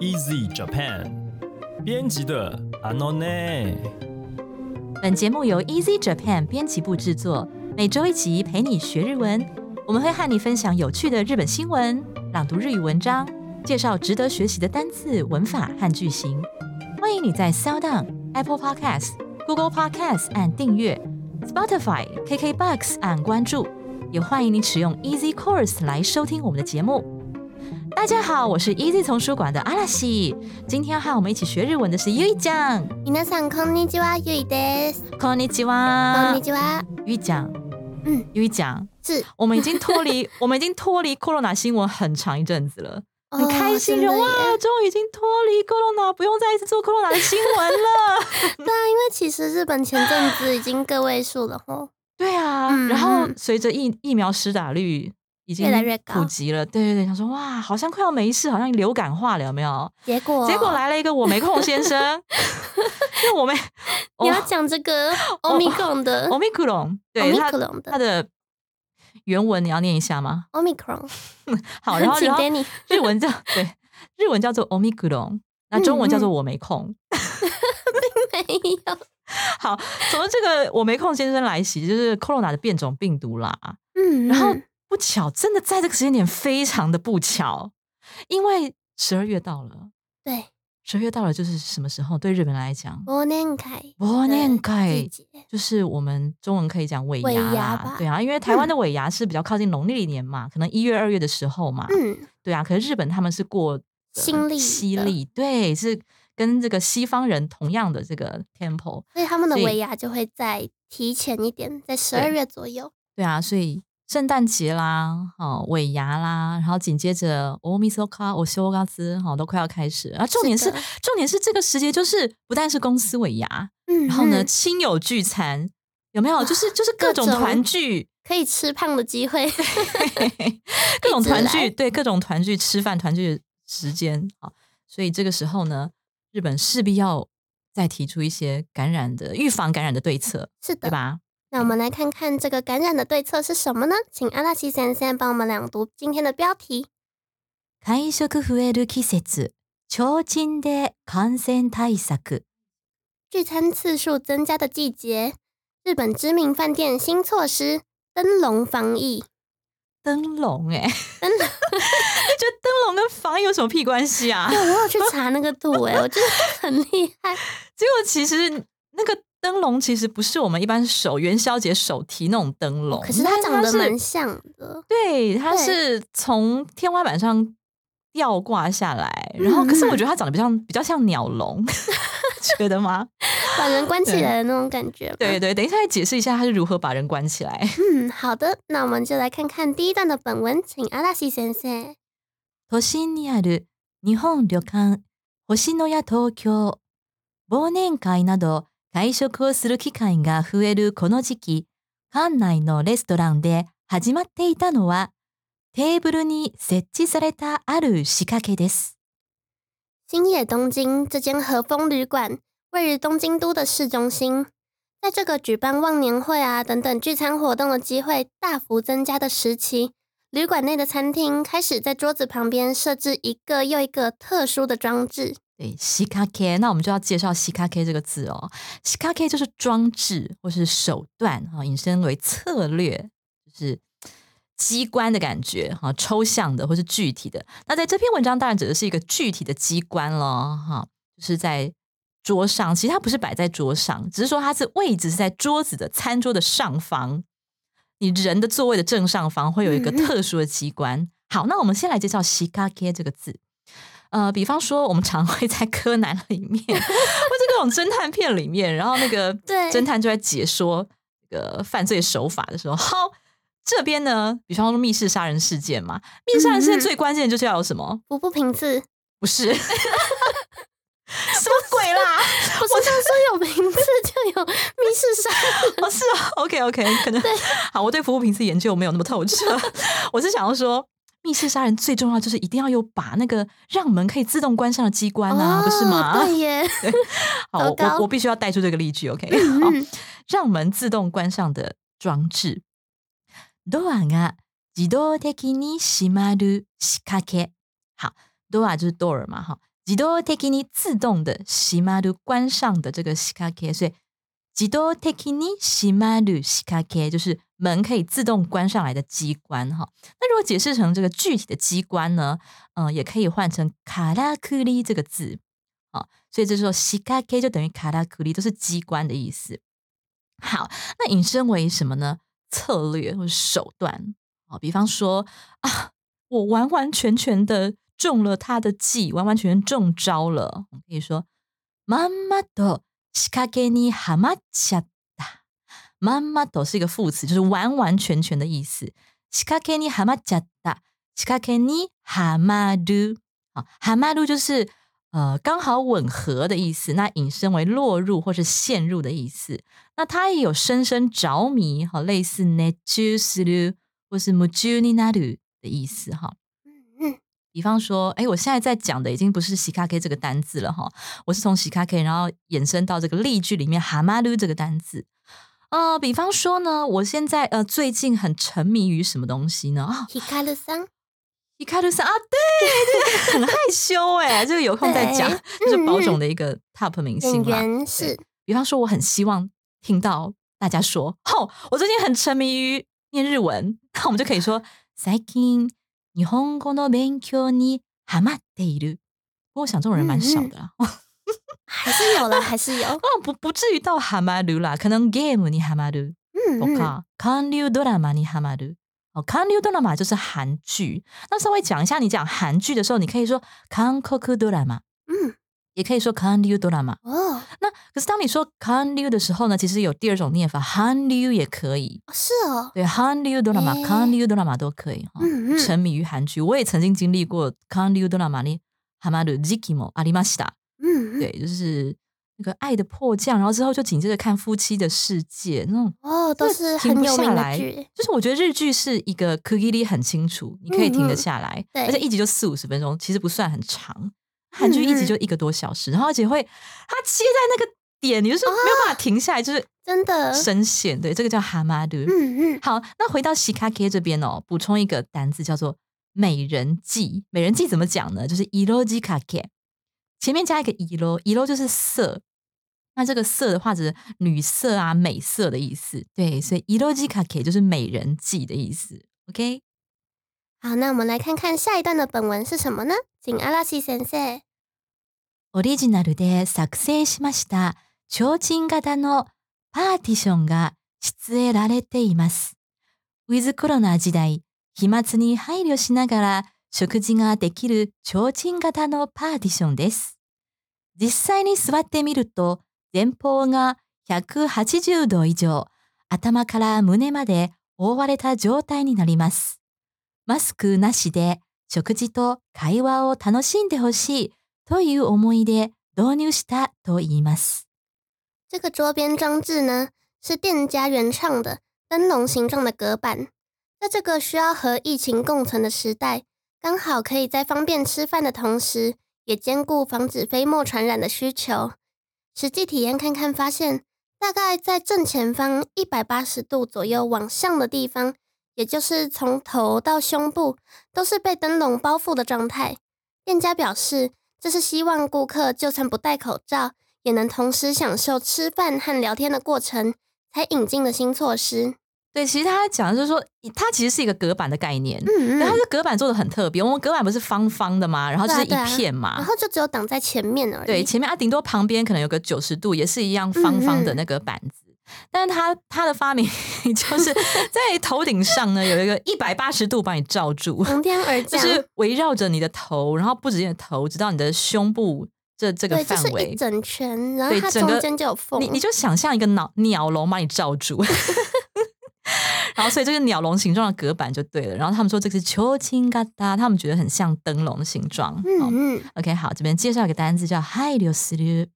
Easy Japan 编辑的 Anone。本节目由 Easy Japan 编辑部制作，每周一集陪你学日文。我们会和你分享有趣的日本新闻、朗读日语文章、介绍值得学习的单字、文法和句型。欢迎你在 Sound、Apple Podcasts、Google Podcasts 按订阅，Spotify、KKBox 按关注。也欢迎你使用 Easy Course 来收听我们的节目。大家好，我是 Easy 丛书馆的阿拉西。今天和我们一起学日文的是ゆいちゃん。皆さんこんにちは、ゆいです。こんにちこんはに，ちは。ゆいちゃん。嗯，ゆいちゃん，是我们已经脱离，我们已经脱离 Corona 新闻很长一阵子了。很哦开心的哇，真的耶终于已经脱离 Corona，不用再一次做 Corona 的新闻了。对啊，因为其实日本前阵子已经个位数了吼。对啊，嗯然后嗯随着疫疫苗施打率 已经越来越普及了，对对对，想说哇，好像快要没事，好像流感化了，有没有？结果结果来了一个我没空先生，因为我没你要讲这个欧米克的 omicron，对它欧米克隆它的的原文你要念一下吗？欧米克隆。好，然后 然后请给你日文叫对日文叫做 omicron，那中文叫做我没空。并没有。好，从这个我没空先生来袭，就是 corona 的变种病毒啦。嗯，然后嗯不巧，真的在这个时间点非常的不巧，因为十二月到了，对，十二月到了就是什么时候？对日本人来讲，我年开，忘年会季节。就是我们中文可以讲尾尾牙啦。牙吧，对啊，因为台湾的尾牙是比较靠近农历年嘛，可能一月、二月的时候嘛，嗯，对啊，可是日本他们是过呃新历的。西历，对，是跟这个西方人同样的这个 tempo，所以他们的尾牙就会再提前一点，在十二月左右。对啊，所以圣诞节啦，哦，尾牙啦，然后紧接着欧米索卡、欧修嘎兹，哈，都快要开始。啊，重点是的重点是这个时节，就是不但是公司尾牙，嗯，然后呢，嗯亲友聚餐，有没有？就是就是各种团聚，可以吃胖的机会。各种团聚，对，各种团聚吃饭团聚的时间啊。所以这个时候呢，日本势必要再提出一些感染的预防感染的对策，是的，对吧？那我们来看看这个感染的对策是什么呢？请阿拉西先生帮我们朗读今天的标题。会食増える季節、提灯で感染対策。聚餐次数增加的季节，日本知名饭店新措施灯笼防疫。灯笼哎、灯笼，你觉得灯笼跟防疫有什么屁关系啊？对我有去查那个图诶，我觉得很厉害。结果其实那个 灯笼其实不是我们一般手元宵节手提那种灯笼，可是它长得是蛮像的，对，它对是从天花板上吊挂下来，然后嗯可是我觉得它长得比较比较像鸟笼，觉得吗？把人关起来的那种感觉。对，对，等一下来解释一下它是如何把人关起来。嗯，好的，那我们就来看看第一段的本文，请阿拉西先生。都心にある日本旅館星のや東京忘年会など 会食をする機会が増えるこの時期館内のレストランで始まっていたのはテーブルに設置されたある仕掛けです。星野东京这间和风旅馆位于东京都的市中心，在这个举办忘年会啊等等聚餐活动的机会大幅增加的时期，旅馆内的餐厅开始在桌子旁边设置一个又一个特殊的装置。对，西卡 K，那我们就要介绍西卡 K 这个字哦。西卡 K 就是装置或是手段哈，引申为策略，就是机关的感觉哈，抽象的或是具体的。那在这篇文章当然指的是一个具体的机关了哈，就是在桌上，其实它不是摆在桌上，只是说它是位置是在桌子的餐桌的上方，你人的座位的正上方会有一个特殊的机关。好，那我们先来介绍西卡 K 这个字。呃，比方说，我们常会在柯南里面，或者各种侦探片里面，然后那个对。侦探就在解说这个犯罪手法的时候，好，这边呢，比方说密室杀人事件嘛，密室杀人事件最关键就是要有什么？服部平次，不是。什么鬼啦？我是他说有名字就有密室杀人，哦，是啊，OK OK，可能好，我对服务平次研究没有那么透彻，我是想要说。密室杀人最重要就是一定要有把那个让门可以自动关上的机关啊，不是吗？哦对耶，好，我糟糕我我必须要带出这个例句，OK？好，嗯让门自动关上的装置。ドアが自動的に閉まる仕掛け。好，ドア就是 door 嘛，哈， 自動的に自动的閉まる关上的这个仕掛け，所以 自動的に閉まる仕掛け就是门可以自动关上来的机关哈。那如果解释成这个具体的机关呢，嗯、也可以换成卡拉库里这个字啊。所以这时候仕掛け就等于卡拉库里，都是机关的意思。好，那引申为什么呢？策略或者手段啊，比方说啊，我完完全全的中了他的计，完完全全中招了。我可以说，まんまと 仕掛けにはまっちゃった。まんまと是一个副词，就是完完全全的意思。仕掛けにはまっちゃった。仕掛けにはまる。啊，はまる就是呃刚好吻合的意思，那引申为落入或是陷入的意思。那它也有深深着迷，哈，类似熱中する或是夢中になる的意思，哈。 嗯比方说，哎，我现在在讲的已经不是“喜卡 K” 这个单字了哈，我是从“喜卡 K” 然后衍生到这个例句里面“哈马鲁”这个单字。呃，比方说呢，我现在呃最近很沉迷于什么东西呢？啊，ヒカルさん，伊卡鲁斯啊，对对，很害羞哎，这个有空再讲，对就是宝嗯冢的一个 top 明演星嘛。员是比方说，我很希望听到大家说：“哦，我最近很沉迷于念日文。”那我们就可以说：“最近 ”日本語の勉強にハマっている。”不过我想这种人蛮少的啦，还是有了，还是有。哦，不不至于到ハマる啦，可能 game にハマる嗯嗯，とか、韓流ドラマにハマる。哦，韓流ドラマ就是韩剧。那稍微讲一下，你讲韩剧的时候，你可以说韓国ドラマ，嗯，也可以说韓流ドラマ。哦，那 可是当你说韓流的时候呢，其实有第二种念法，韓流也可以。是哦，对，韓流ドラマ、诶韓流ドラマ都可以哈。嗯嗯沉迷于韩剧，我也曾经经历过韓流ドラマにハマる時期もありました。嗯嗯，对，就是那个《爱的迫降》，然后之后就紧接着看《夫妻的世界》那种。哦，都是停不很有名的下来剧。就是我觉得日剧是一个 c o o k i 很清楚，你可以停得下来，嗯对而且一集就四五十分钟，其实不算很长。韩剧一集嗯就一个多小时，然后而且会它切在那个 点，你就是没有办法停下来，就是真的深陷。对，这个叫哈马鲁。嗯嗯，好，那回到西卡 K 这边哦，补充一个单字叫做美人计。美人计怎么讲呢？就是 eroji k a k 前面加一个 ero，ero 就是色。那这个色的话，指女色啊、美色的意思。对，所以 eroji k a k 就是美人计的意思。OK，好，那我们来看看下一段的本文是什么呢？请阿拉西先生。オリジナルで作成しました 提灯型のパーティションが出えられています。ウィズコロナ時代、飛沫に配慮しながら食事ができる提灯型のパーティションです。実際に座ってみると、前方が180度以上、頭から胸まで覆われた状態になります。マスクなしで食事と会話を楽しんでほしいという思いで導入したと言います。这个桌边装置呢，是店家原创的灯笼形状的隔板，在这个需要和疫情共存的时代，刚好可以在方便吃饭的同时，也兼顾防止飞沫传染的需求。实际体验看看，发现大概在正前方一百八十度左右往上的地方，也就是从头到胸部，都是被灯笼包覆的状态。店家表示，这是希望顾客就算不戴口罩，也能同时享受吃饭和聊天的过程，才引进的新措施。对，其实他讲的就是说，它其实是一个隔板的概念。嗯对，它的隔板做的很特别。我们隔板不是方方的吗？然后就是一对啊啊片嘛。然后就只有挡在前面而已。对，前面啊，顶多旁边可能有个九十度，也是一样方方的嗯嗯那个板子。但是他他的发明 就是在头顶上呢有一个一百八十度把你罩住，从天而就，是围绕着你的头，然后不止你的头，直到你的胸部这这个对，就是范围一。整圈，然后它中间就有缝。你你就想象一个鸟鸟笼把你罩住，然后所以这个鸟笼形状的隔板就对了。然后他们说这个是秋青嘎达，他们觉得很像灯笼的形状。哦嗯嗯 OK，好，这边介绍一个单词叫配慮する。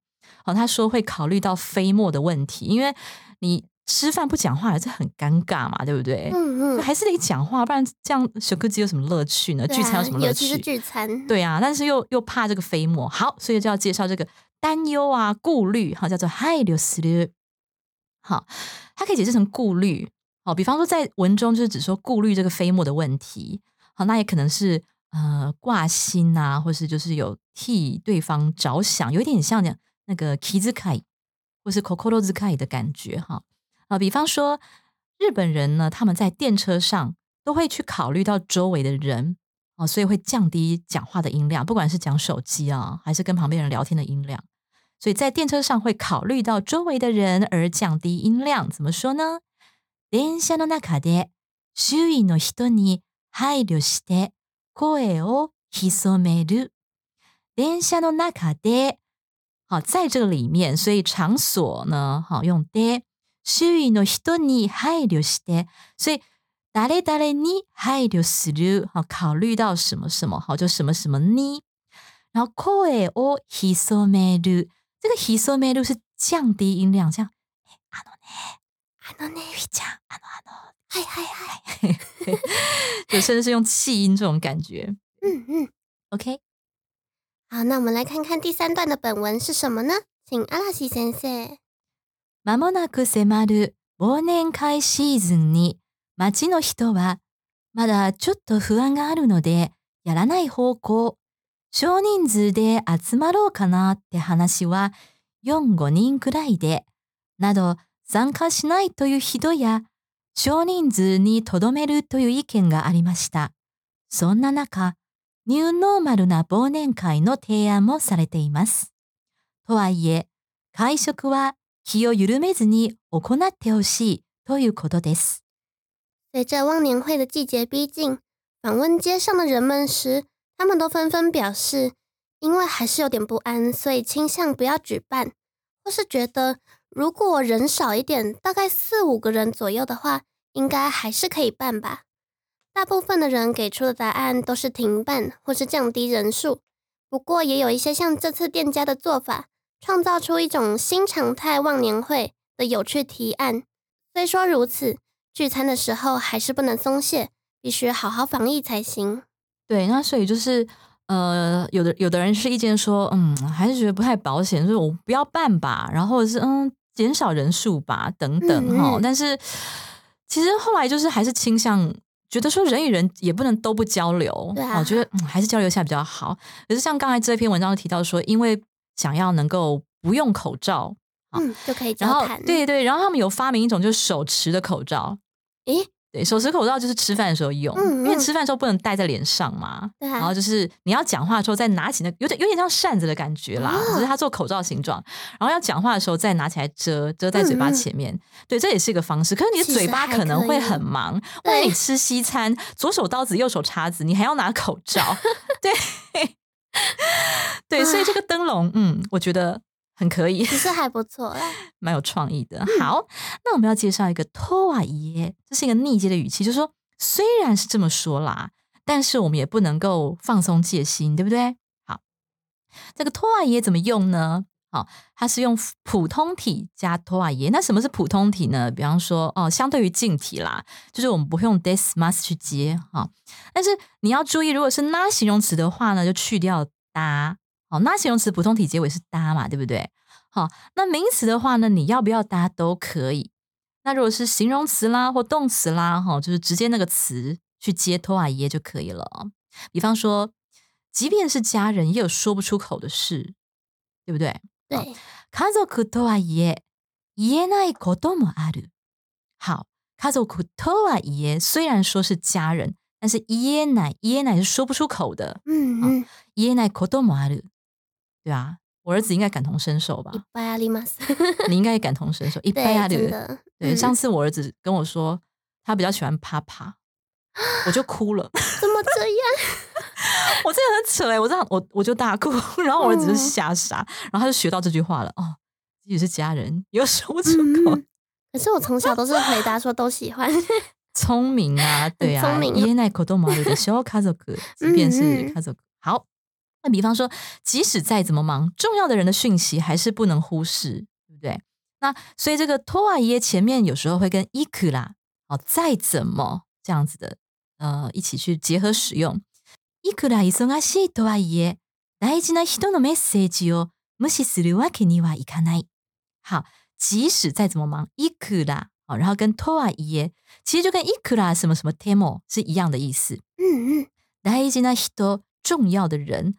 哦，他说会考虑到飞沫的问题，因为你吃饭不讲话，还是很尴尬嘛，对不对？嗯嗯，还是得讲话，不然这样小哥鸡有什么乐趣呢？对聚餐有啊什么乐尤其是趣？聚餐，对啊，但是又又怕这个飞沫，好，所以就要介绍这个担忧啊、顾虑，好，叫做配慮する。好，它可以解释成顾虑。好，比方说在文中就是只说顾虑这个飞沫的问题。好，那也可能是呃挂心啊，或是就是有替对方着想，有点像那那个 kizukai 或是 kokorozukai 的感觉哈。啊，比方说日本人呢，他们在电车上都会去考虑到周围的人哦，所以会降低讲话的音量，不管是讲手机啊，还是跟旁边人聊天的音量。所以在电车上会考虑到周围的人而降低音量。怎么说呢？電車の中で周囲の人に配慮して声を潜める。電車の中で，好，在这个里面，所以场所呢，好用で。 周囲の人に配慮して，所以誰々に配慮する，好，考虑到什么什么，好，就什么什么に。然后声を潜める，这个潜める是降低音量，这样。あのね、あのね、ゆいちゃん、あのあの、嗨嗨嗨，就甚至是用气音这种感觉。嗯嗯， OK，好，那我们来看看第三段的本文是什么呢？请阿拉西先生。 まもなく迫る忘年会シーズンに街の人はまだちょっと不安があるのでやらない方向。少人数で集まろうかなって話は4、5人くらいで、など参加しないという人や少人数にとどめるという意見がありました。そんな中、ニューノーマルな忘年会の提案もされています。とはいえ、会食は気を緩めずに行ってほしいということです。随着忘年会的季节逼近，访问街上的人们时，他们都纷纷表示，因为还是有点不安，所以倾向不要举办，或是觉得如果人少一点，大概四五个人左右的话，应该还是可以办吧。大部分的人给出的答案都是停办或是降低人数，不过也有一些像这次店家的做法， 创造出一种新常态忘年会的有趣提案。虽说如此，聚餐的时候还是不能松懈，必须好好防疫才行。对，那所以就是呃，有的有的人是意见说，嗯，还是觉得不太保险，就是我不要办吧，然后是嗯，减少人数吧，等等哈、但是其实后来就是还是倾向觉得说人与人也不能都不交流，我觉得、嗯、还是交流一下比较好。可是像刚才这篇文章提到说，因为想要能够不用口罩，嗯，就可以然后交谈。对对，然后他们有发明一种就是手持的口罩。诶，对，手持口罩就是吃饭的时候用，嗯嗯因为吃饭的时候不能戴在脸上嘛。对啊然后就是你要讲话的时候再拿起那有点有点像扇子的感觉啦，哦只是它做口罩形状。然后要讲话的时候再拿起来遮遮在嘴巴前面。对，这也是一个方式。可是你的嘴巴可能会很忙，或者对你吃西餐，左手刀子右手叉子，你还要拿口罩。对，对，所以这个灯笼，嗯，我觉得很可以。其实还不错啦。蛮有创意的。好，那我们要介绍一个托瓦耶，这是一个逆接的语气，就是说虽然是这么说啦，但是我们也不能够放松戒心，对不对？好，这个托瓦耶怎么用呢？好，它是用普通体加托瓦耶。那什么是普通体呢？比方说，哦，相对于近体啦，就是我们不会用 this must 去接哈。但是你要注意，如果是那形容词的话呢，就去掉哒。好，那形容词普通体结尾是哒嘛，对不对？好，那名词的话呢，你要不要搭都可以。那如果是形容词啦或动词啦，哈，就是直接那个词去接托瓦耶就可以了。比方说，即便是家人，也有说不出口的事，对不对？对，家族とはいえ言えないこともある。好，家族とはいえ虽然说是家人，但是言えない言えない是说不出口的，嗯嗯，言えないこともある，对啊，我儿子应该感同身受吧一？般あります。你应该也感同身受，一对般啊，真的。对，嗯上次我儿子跟我说，他比较喜欢啪啪， 我就哭了。怎么这样？我真的很扯哎、我这样我我就大哭，然后我儿子就嗯吓傻，然后他就学到这句话了哦，即使是家人，也有说不出口。嗯可是我从小都是回答说都喜欢。聪明啊，对啊，聪明啊言えないこともあるでしょ家族，即便是嗯嗯家族。好，那比方说，即使再怎么忙，重要的人的讯息还是不能忽视，对不对？那所以这个托瓦耶前面有时候会跟いくら哦，再怎么这样子的 呃一起去结合使用。いくら忙しいとはいえ、大事な人のメッセージを無視するわけにはいかない。好，即使再怎么忙，いくら好，然后跟とはいえ，其实就跟いくら什么什么 temo 是一样的意思。嗯嗯， 大事な人重要的人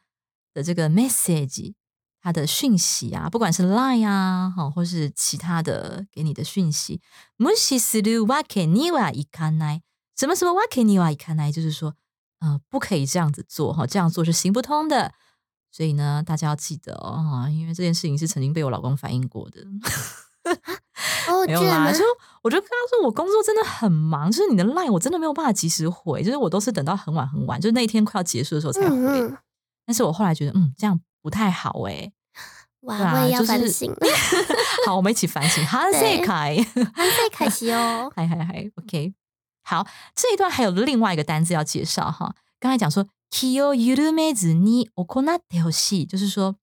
的这个 message，他的讯息啊，不管是 line 啊，哈，或是其他的给你的讯息，無視するわけにはいかない。 什么什么わけにはいかない，就是说，呃，不可以这样子做哈，这样做是行不通的。所以呢，大家要记得哦，因为这件事情是曾经被我老公反映过的。哦，没有啦，就我就跟他说，我工作真的很忙，就是你的 line 我真的没有办法及时回，就是我都是等到很晚很晚，就是那一天快要结束的时候才回。嗯，但是我后来觉得，嗯，这样不太好哎、哇，对啊我也要就是反省，好，我们一起反省，哈塞凯，太可惜哦。嗨嗨嗨，OK。 好，这一段还有另外一个单字要介绍哈。刚才讲说 “kiyo yurumezu ni okonatte hoshi”，就是说，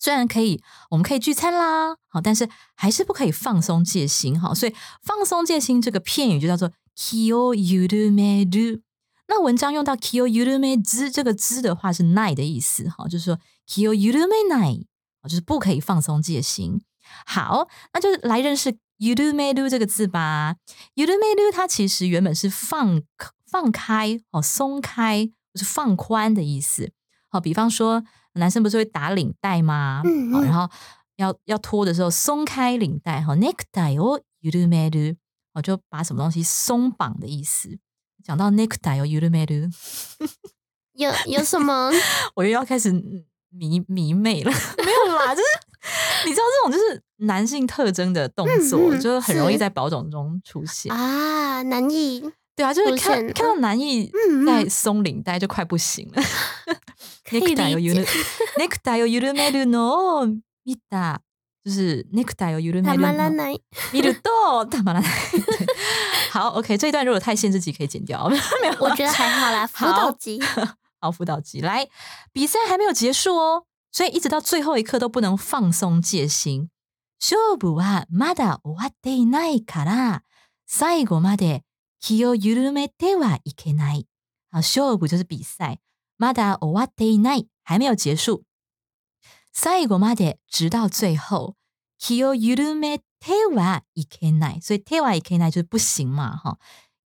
虽然可以，我们可以聚餐啦，好，但是还是不可以放松戒心哈。所以放松戒心这个片语就叫做 “kiyo yurumeru”。那文章用到 “kiyo yurumezu” 这个“之”的话是“奈”的意思哈，就是说 “kiyo yurumenai”，就是不可以放松戒心。好，那就是来认识 “yurumeru” 这个字吧。“yurumeru” 它其实原本是放放开哦，松开，就是放宽的意思。好，比方说男生不是会打领带吗？好，嗯嗯然后要要脱的时候松开领带，哈，necktie 哦，yurumeru，哦，就把什么东西松绑的意思。讲到 necktie 哦，yurumeru，有有什么？我又要开始迷迷妹了。没有啦，就是你知道这种就是男性特征的动作，嗯嗯就是很容易是在保种中出现。啊，难以对啊，就是出现看看到男艺嗯嗯在松领带就快不行了。可以 necktie を理解ゆる necktie を緩めるのを見た，就是 necktie を緩めたるのまらない。見るとたまらない。对好，OK，这一段如果太限制级可以剪掉，没有我觉得还好啦，辅导级。 好，辅导级来，比赛还没有结束哦，所以一直到最后一刻都不能放松戒心。勝負はまだ終わっていないから、最後まで気を緩めてはいけない。好，勝負就是比赛，まだ終わっていない还没有结束。最後まで直到最后，気を緩めてはいけない。所以てはいけない就是不行嘛，哈。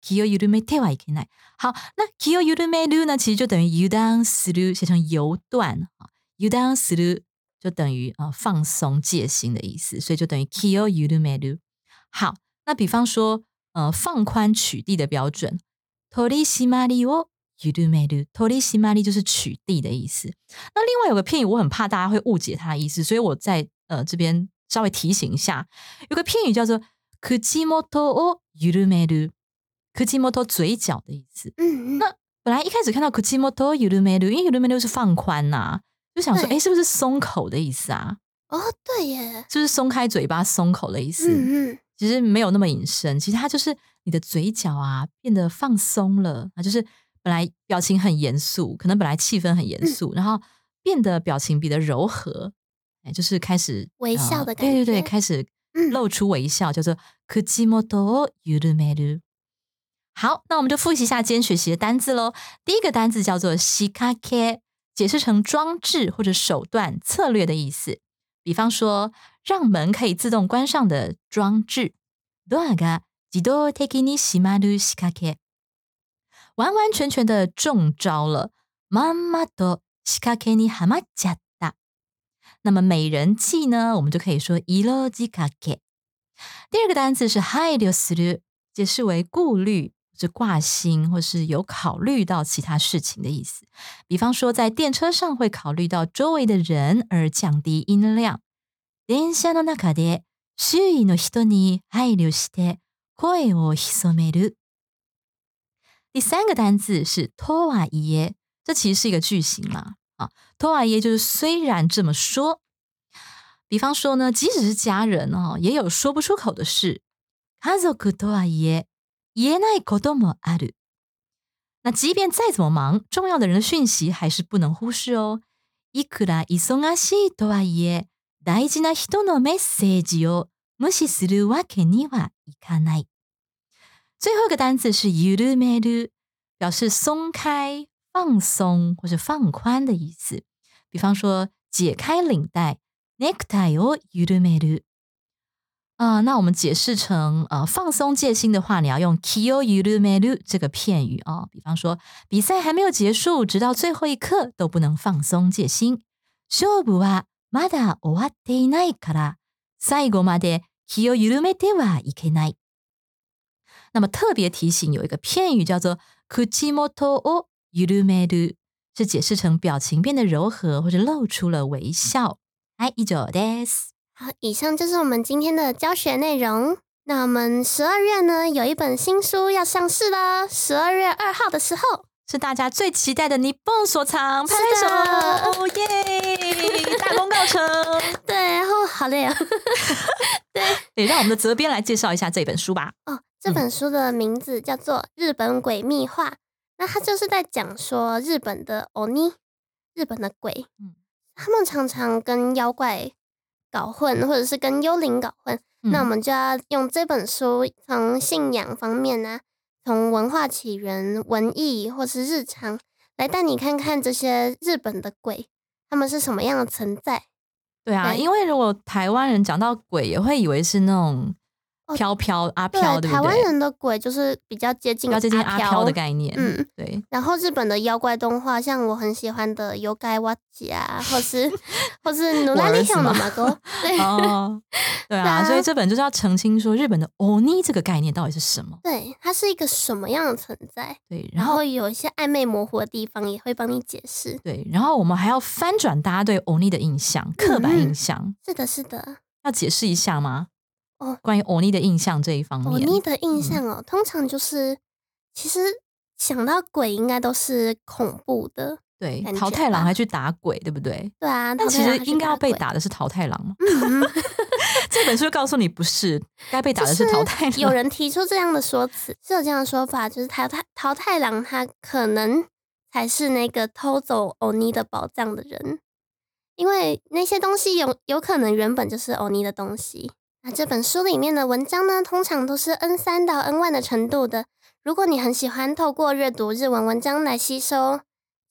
気を緩めてはいけない。好，那 kiyo yurumeru 呢，其实就等于 yudan suru 写成游断啊，yudan suru 就等于呃放松戒心的意思，所以就等于 kiyo yurumeru。好，那比方说呃放宽取缔的标准，tori shimari o yurumeru，tori shimari 就是取缔的意思。那另外有个片语，我很怕大家会误解它的意思，所以我在呃这边稍微提醒一下，有个片语叫做 kuchimoto o yurumeru。 Kuchimoto 嘴角的意思。嗯嗯，那本来一开始看到 kuchimoto yurumeru，因为 yurumeru 是放宽呐、就想说，对哎，是不是松口的意思啊？哦，对耶。是不是松开嘴巴、松口的意思？嗯嗯，其实没有那么隐身，其实它就是你的嘴角啊变得放松了啊，就是本来表情很严肃，可能本来气氛很严肃，然后变得表情比较柔和，哎，就是开始微笑呃的感觉对对对，觉开始嗯露出微笑，叫做 kuchimoto yurumeru。好，那我们就复习一下今天学习的单字喽。第一个单字叫做 shikake，解释成装置或者手段、策略的意思。比方说，让门可以自动关上的装置，ドアが自動的に閉まる仕掛け，完完全全的中招了。まんまと仕掛けにはまっちゃった。那么美人计呢，我们就可以说色仕掛け。第二个单词是配慮する，解释为顾虑。 是挂心，或是有考虑到其他事情的意思。比方说，在电车上会考虑到周围的人而降低音量。電車の中で周囲の人に配慮して声を潜める。第三个单字是とはいえ，这其实是一个句型嘛。啊，とはいえ就是虽然这么说。比方说呢，即使是家人哦，也有说不出口的事。家族とはいえ 言えないこともある。那即便再怎么忙，重要的人的讯息还是不能忽视哦。いくら忙しいとはいえ、大事な人のメッセージを無視するわけにはいかない。最后一个单词是緩める，表示松开、放松或是放宽的意思。比方说，解开领带，ネクタイを緩める。 啊、那我们解释成呃放松戒心的话，你要用 kiyo yurumeru 这个片语啊、比方说，比赛还没有结束，直到最后一刻都不能放松戒心。勝負はまだ終わっていないから、最後まで気を緩めてはいけない。那么特别提醒有一个片语叫做口元を緩める，是解释成表情变得柔和或者露出了微笑。はい、以上です。 好，以上就是我们今天的教学内容。那我们十二月呢有一本新书要上市了，十二月二号的时候，是大家最期待的你蹦所藏，拍手，哦耶！大功告成。对，然后好累 啊。对，让我们的责编来介绍一下这本书吧。哦，这本书的名字叫做《日本鬼秘话》，那它就是在讲说日本的欧尼，日本的鬼，嗯他们常常跟妖怪搞混，或者是跟幽灵搞混。那我嗯们就要用这本书从信仰方面呢、从文化起源、文艺或是日常，来带你看看这些日本的鬼，他们是什么样的存在。对啊，对因为如果台湾人讲到鬼，也会以为是那种哦飘飘、阿飘，对不台湾？人的鬼就是比较接近比较接近阿飘的概概念。嗯，对。然后日本的妖怪动画，像我很喜欢的《游盖瓦吉》啊，或是 或是努拉利熊的马哥，对、哦，对啊，啊所以这本就是要澄清说，日本的欧尼这个概念到底是什么？对，它是一个什么样的存在？对，然后然后有一些暧昧模糊的地方，也会帮你解释。对，然后我们还要翻转大家对欧尼的印象、刻板印象，是的，是的。要解释一下吗？哦，关于欧尼的印象这一方面，欧尼的印象哦，通常就是其实想到鬼，应该都是恐怖的。对桃太郎还去打鬼，对不对？对啊，但其实应该要被。打的是桃太郎嘛。嗯，这本书告诉你不是，该被打的是桃太郎。有人提出这样的说辞，是有这样的说法，就是桃太桃太郎他可能才是那个偷走欧尼的宝藏的人，因为那些东西有有可能原本就是欧尼的东西。那这本书里面的文章呢，通常都是 N 三到 N 1的程度的。如果你很喜欢透过阅读日文文章来吸收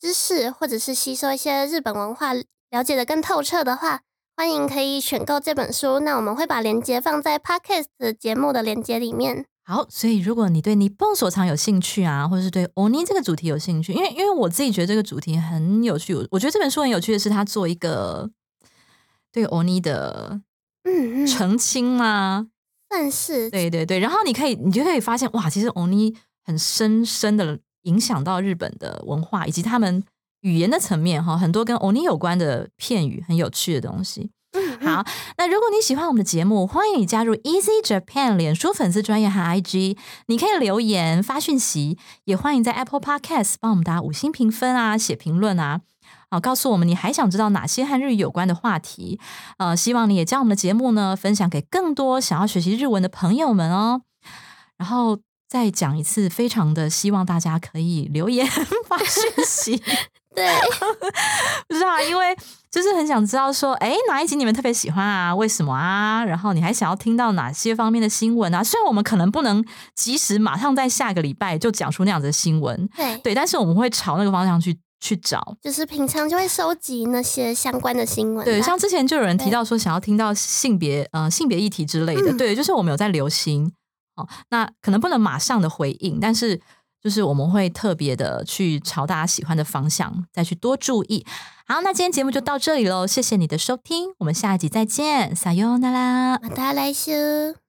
知识，或者是吸收一些日本文化，了解的更透彻的话，欢迎可以选购这本书。那我们会把链接放在 Podcast 的节目的链接里面。好，所以如果你对你蹦所藏有兴趣啊，或者是对欧尼这个主题有兴趣，因为因为我自己觉得这个主题很有趣，我我觉得这本书很有趣的是，它做一个对欧尼的嗯嗯，澄清嘛，算是。对对对，然后你可以你就可以发现哇，其实欧尼很深深的影响到日本的文化以及他们语言的层面哈，很多跟欧尼有关的片语，很有趣的东西。好，那如果你喜欢我们的节目，欢迎你加入 Easy Japan 脸书粉丝专业和 IG，你可以留言发讯息，也欢迎在 Apple Podcast 帮我们打五星评分啊，写评论啊。好，告诉我们你还想知道哪些和日语有关的话题？呃，希望你也将我们的节目呢分享给更多想要学习日文的朋友们哦。然后再讲一次，非常的希望大家可以留言 发讯息。对，不是啊，因为就是很想知道说，哎，哪一集你们特别喜欢啊？为什么啊？然后你还想要听到哪些方面的新闻啊？虽然我们可能不能及时马上在下个礼拜就讲出那样子的新闻，对，对，但是我们会朝那个方向去去找。就是平常就会收集那些相关的新闻。对，像之前就有人提到说想要听到性别呃性别议题之类的，嗯对，就是我们有在留心哦，那可能不能马上的回应，但是就是我们会特别的去朝大家喜欢的方向再去多注意。好，那今天节目就到这里喽，谢谢你的收听，我们下一集再见，撒由那拉。また来週。